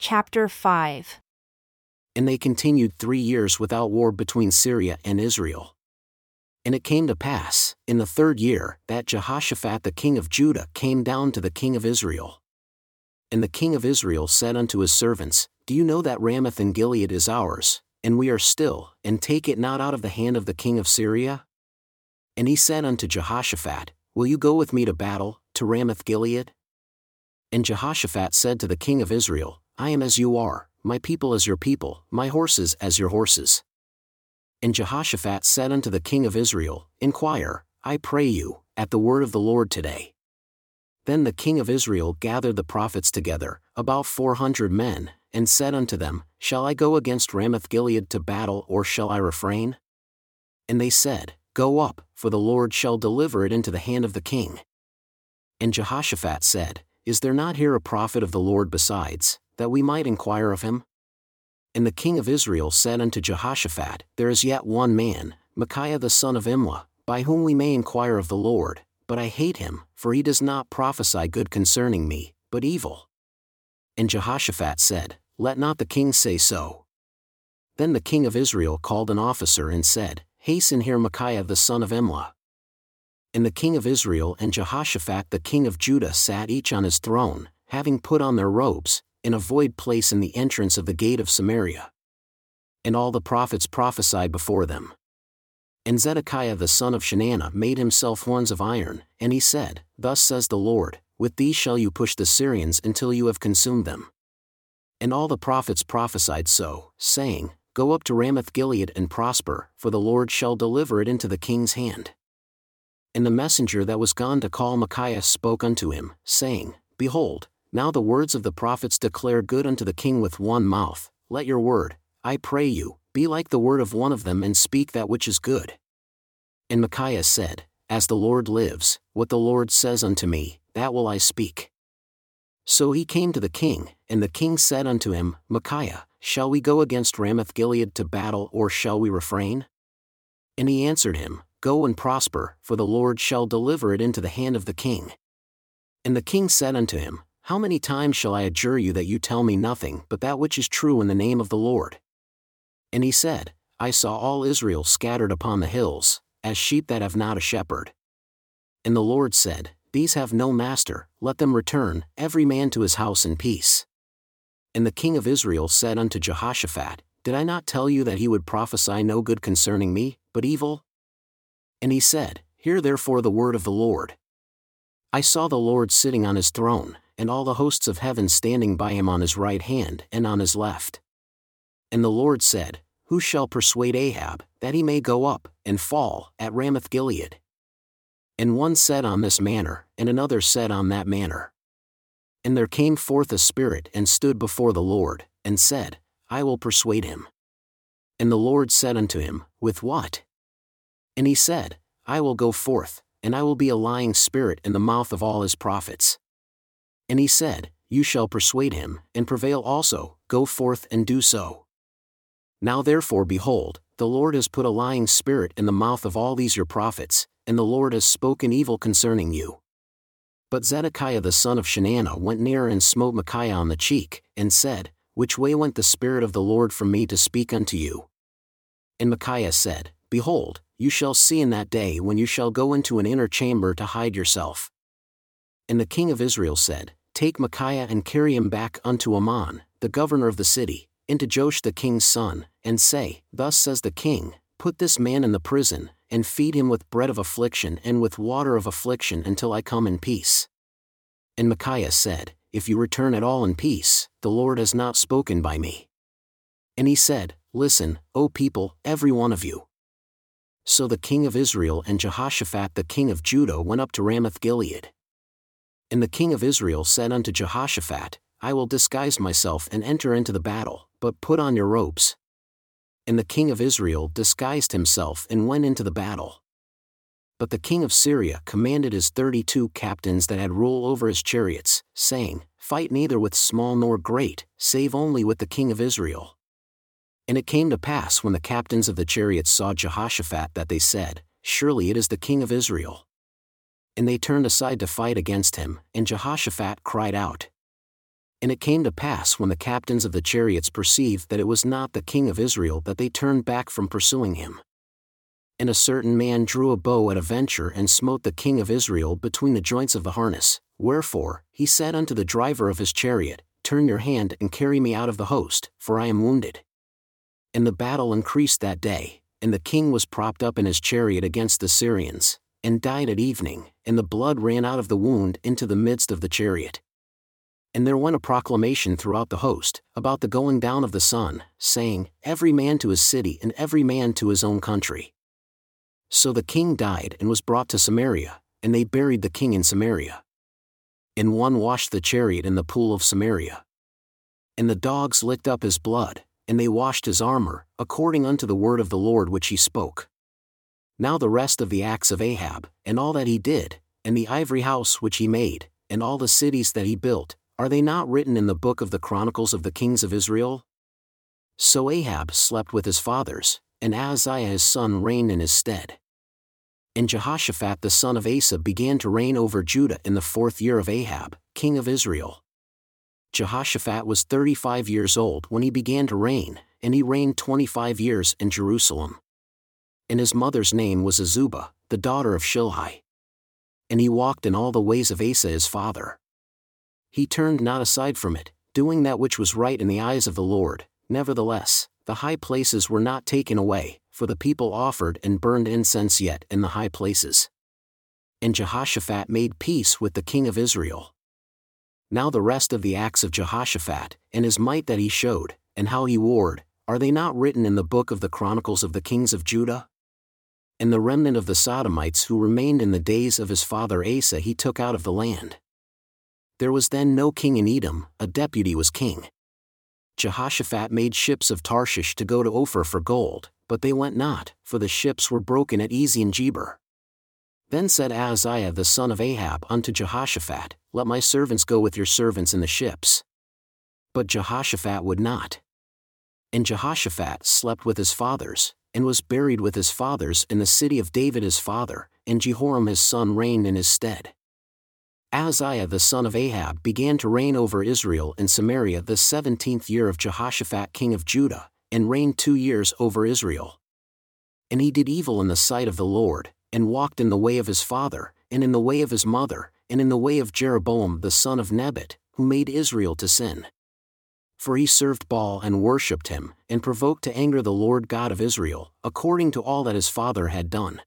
Chapter 5 And they continued three years without war between Syria and Israel. And it came to pass, in the third year, that Jehoshaphat the king of Judah came down to the king of Israel. And the king of Israel said unto his servants, Do you know that Ramoth in Gilead is ours, and we are still, and take it not out of the hand of the king of Syria? And he said unto Jehoshaphat, Will you go with me to battle, to Ramoth Gilead? And Jehoshaphat said to the king of Israel, I am as you are, my people as your people, my horses as your horses. And Jehoshaphat said unto the king of Israel, Inquire, I pray you, at the word of the Lord today. Then the king of Israel gathered the prophets together, about four hundred men, and said unto them, Shall I go against Ramoth Gilead to battle, or shall I refrain? And they said, Go up, for the Lord shall deliver it into the hand of the king. And Jehoshaphat said, Is there not here a prophet of the Lord besides, that we might inquire of him? And the king of Israel said unto Jehoshaphat, There is yet one man, Micaiah the son of Imlah, by whom we may inquire of the Lord, but I hate him, for he does not prophesy good concerning me, but evil. And Jehoshaphat said, Let not the king say so. Then the king of Israel called an officer and said, Hasten here Micaiah the son of Imlah. And the king of Israel and Jehoshaphat the king of Judah sat each on his throne, having put on their robes, in a void place in the entrance of the gate of Samaria. And all the prophets prophesied before them. And Zedekiah the son of Chenaanah made himself horns of iron, and he said, Thus says the Lord, With these shall you push the Syrians until you have consumed them. And all the prophets prophesied so, saying, Go up to Ramoth Gilead and prosper, for the Lord shall deliver it into the king's hand. And the messenger that was gone to call Micaiah spoke unto him, saying, Behold, now the words of the prophets declare good unto the king with one mouth, let your word, I pray you, be like the word of one of them and speak that which is good. And Micaiah said, As the Lord lives, what the Lord says unto me, that will I speak. So he came to the king, and the king said unto him, Micaiah, shall we go against Ramoth Gilead to battle or shall we refrain? And he answered him, Go and prosper, for the Lord shall deliver it into the hand of the king. And the king said unto him, How many times shall I adjure you that you tell me nothing but that which is true in the name of the Lord? And he said, I saw all Israel scattered upon the hills, as sheep that have not a shepherd. And the Lord said, These have no master, let them return, every man to his house in peace. And the king of Israel said unto Jehoshaphat, Did I not tell you that he would prophesy no good concerning me, but evil? And he said, Hear therefore the word of the Lord. I saw the Lord sitting on his throne, and all the hosts of heaven standing by him on his right hand and on his left. And the Lord said, Who shall persuade Ahab, that he may go up, and fall, at Ramoth Gilead? And one said on this manner, and another said on that manner. And there came forth a spirit and stood before the Lord, and said, I will persuade him. And the Lord said unto him, With what? And he said, I will go forth, and I will be a lying spirit in the mouth of all his prophets. And he said, You shall persuade him, and prevail also, go forth and do so. Now therefore, behold, the Lord has put a lying spirit in the mouth of all these your prophets, and the Lord has spoken evil concerning you. But Zedekiah the son of Chenaanah went near and smote Micaiah on the cheek, and said, Which way went the Spirit of the Lord from me to speak unto you? And Micaiah said, Behold, you shall see in that day when you shall go into an inner chamber to hide yourself. And the king of Israel said, Take Micaiah and carry him back unto Amon, the governor of the city, into Joash the king's son, and say, Thus says the king, Put this man in the prison, and feed him with bread of affliction and with water of affliction until I come in peace. And Micaiah said, If you return at all in peace, the Lord has not spoken by me. And he said, Listen, O people, every one of you. So the king of Israel and Jehoshaphat the king of Judah went up to Ramoth Gilead. And the king of Israel said unto Jehoshaphat, I will disguise myself and enter into the battle, but put on your robes. And the king of Israel disguised himself and went into the battle. But the king of Syria commanded his thirty two captains that had rule over his chariots, saying, Fight neither with small nor great, save only with the king of Israel. And it came to pass when the captains of the chariots saw Jehoshaphat that they said, Surely it is the king of Israel. And they turned aside to fight against him, and Jehoshaphat cried out. And it came to pass when the captains of the chariots perceived that it was not the king of Israel that they turned back from pursuing him. And a certain man drew a bow at a venture and smote the king of Israel between the joints of the harness. Wherefore, he said unto the driver of his chariot, Turn your hand and carry me out of the host, for I am wounded. And the battle increased that day, and the king was propped up in his chariot against the Syrians, and died at evening, and the blood ran out of the wound into the midst of the chariot. And there went a proclamation throughout the host, about the going down of the sun, saying, Every man to his city and every man to his own country. So the king died and was brought to Samaria, and they buried the king in Samaria. And one washed the chariot in the pool of Samaria. And the dogs licked up his blood, and they washed his armor, according unto the word of the Lord which he spoke. Now the rest of the acts of Ahab, and all that he did, and the ivory house which he made, and all the cities that he built, are they not written in the book of the Chronicles of the Kings of Israel? So Ahab slept with his fathers, and Ahaziah his son reigned in his stead. And Jehoshaphat the son of Asa began to reign over Judah in the fourth year of Ahab, king of Israel. Jehoshaphat was thirty five years old when he began to reign, and he reigned twenty five years in Jerusalem. And his mother's name was Azubah, the daughter of Shilhi. And he walked in all the ways of Asa his father. He turned not aside from it, doing that which was right in the eyes of the Lord, nevertheless, the high places were not taken away, for the people offered and burned incense yet in the high places. And Jehoshaphat made peace with the king of Israel. Now the rest of the acts of Jehoshaphat, and his might that he showed, and how he warred, are they not written in the book of the Chronicles of the kings of Judah? And the remnant of the Sodomites who remained in the days of his father Asa he took out of the land. There was then no king in Edom, a deputy was king. Jehoshaphat made ships of Tarshish to go to Ophir for gold, but they went not, for the ships were broken at Ezion-Geber. Then said Ahaziah the son of Ahab unto Jehoshaphat, Let my servants go with your servants in the ships. But Jehoshaphat would not. And Jehoshaphat slept with his fathers, and was buried with his fathers in the city of David his father, and Jehoram his son reigned in his stead. Ahaziah the son of Ahab began to reign over Israel in Samaria the seventeenth year of Jehoshaphat king of Judah, and reigned two years over Israel. And he did evil in the sight of the Lord, and walked in the way of his father, and in the way of his mother, and in the way of Jeroboam the son of Nebat, who made Israel to sin. For he served Baal and worshipped him, and provoked to anger the Lord God of Israel, according to all that his father had done.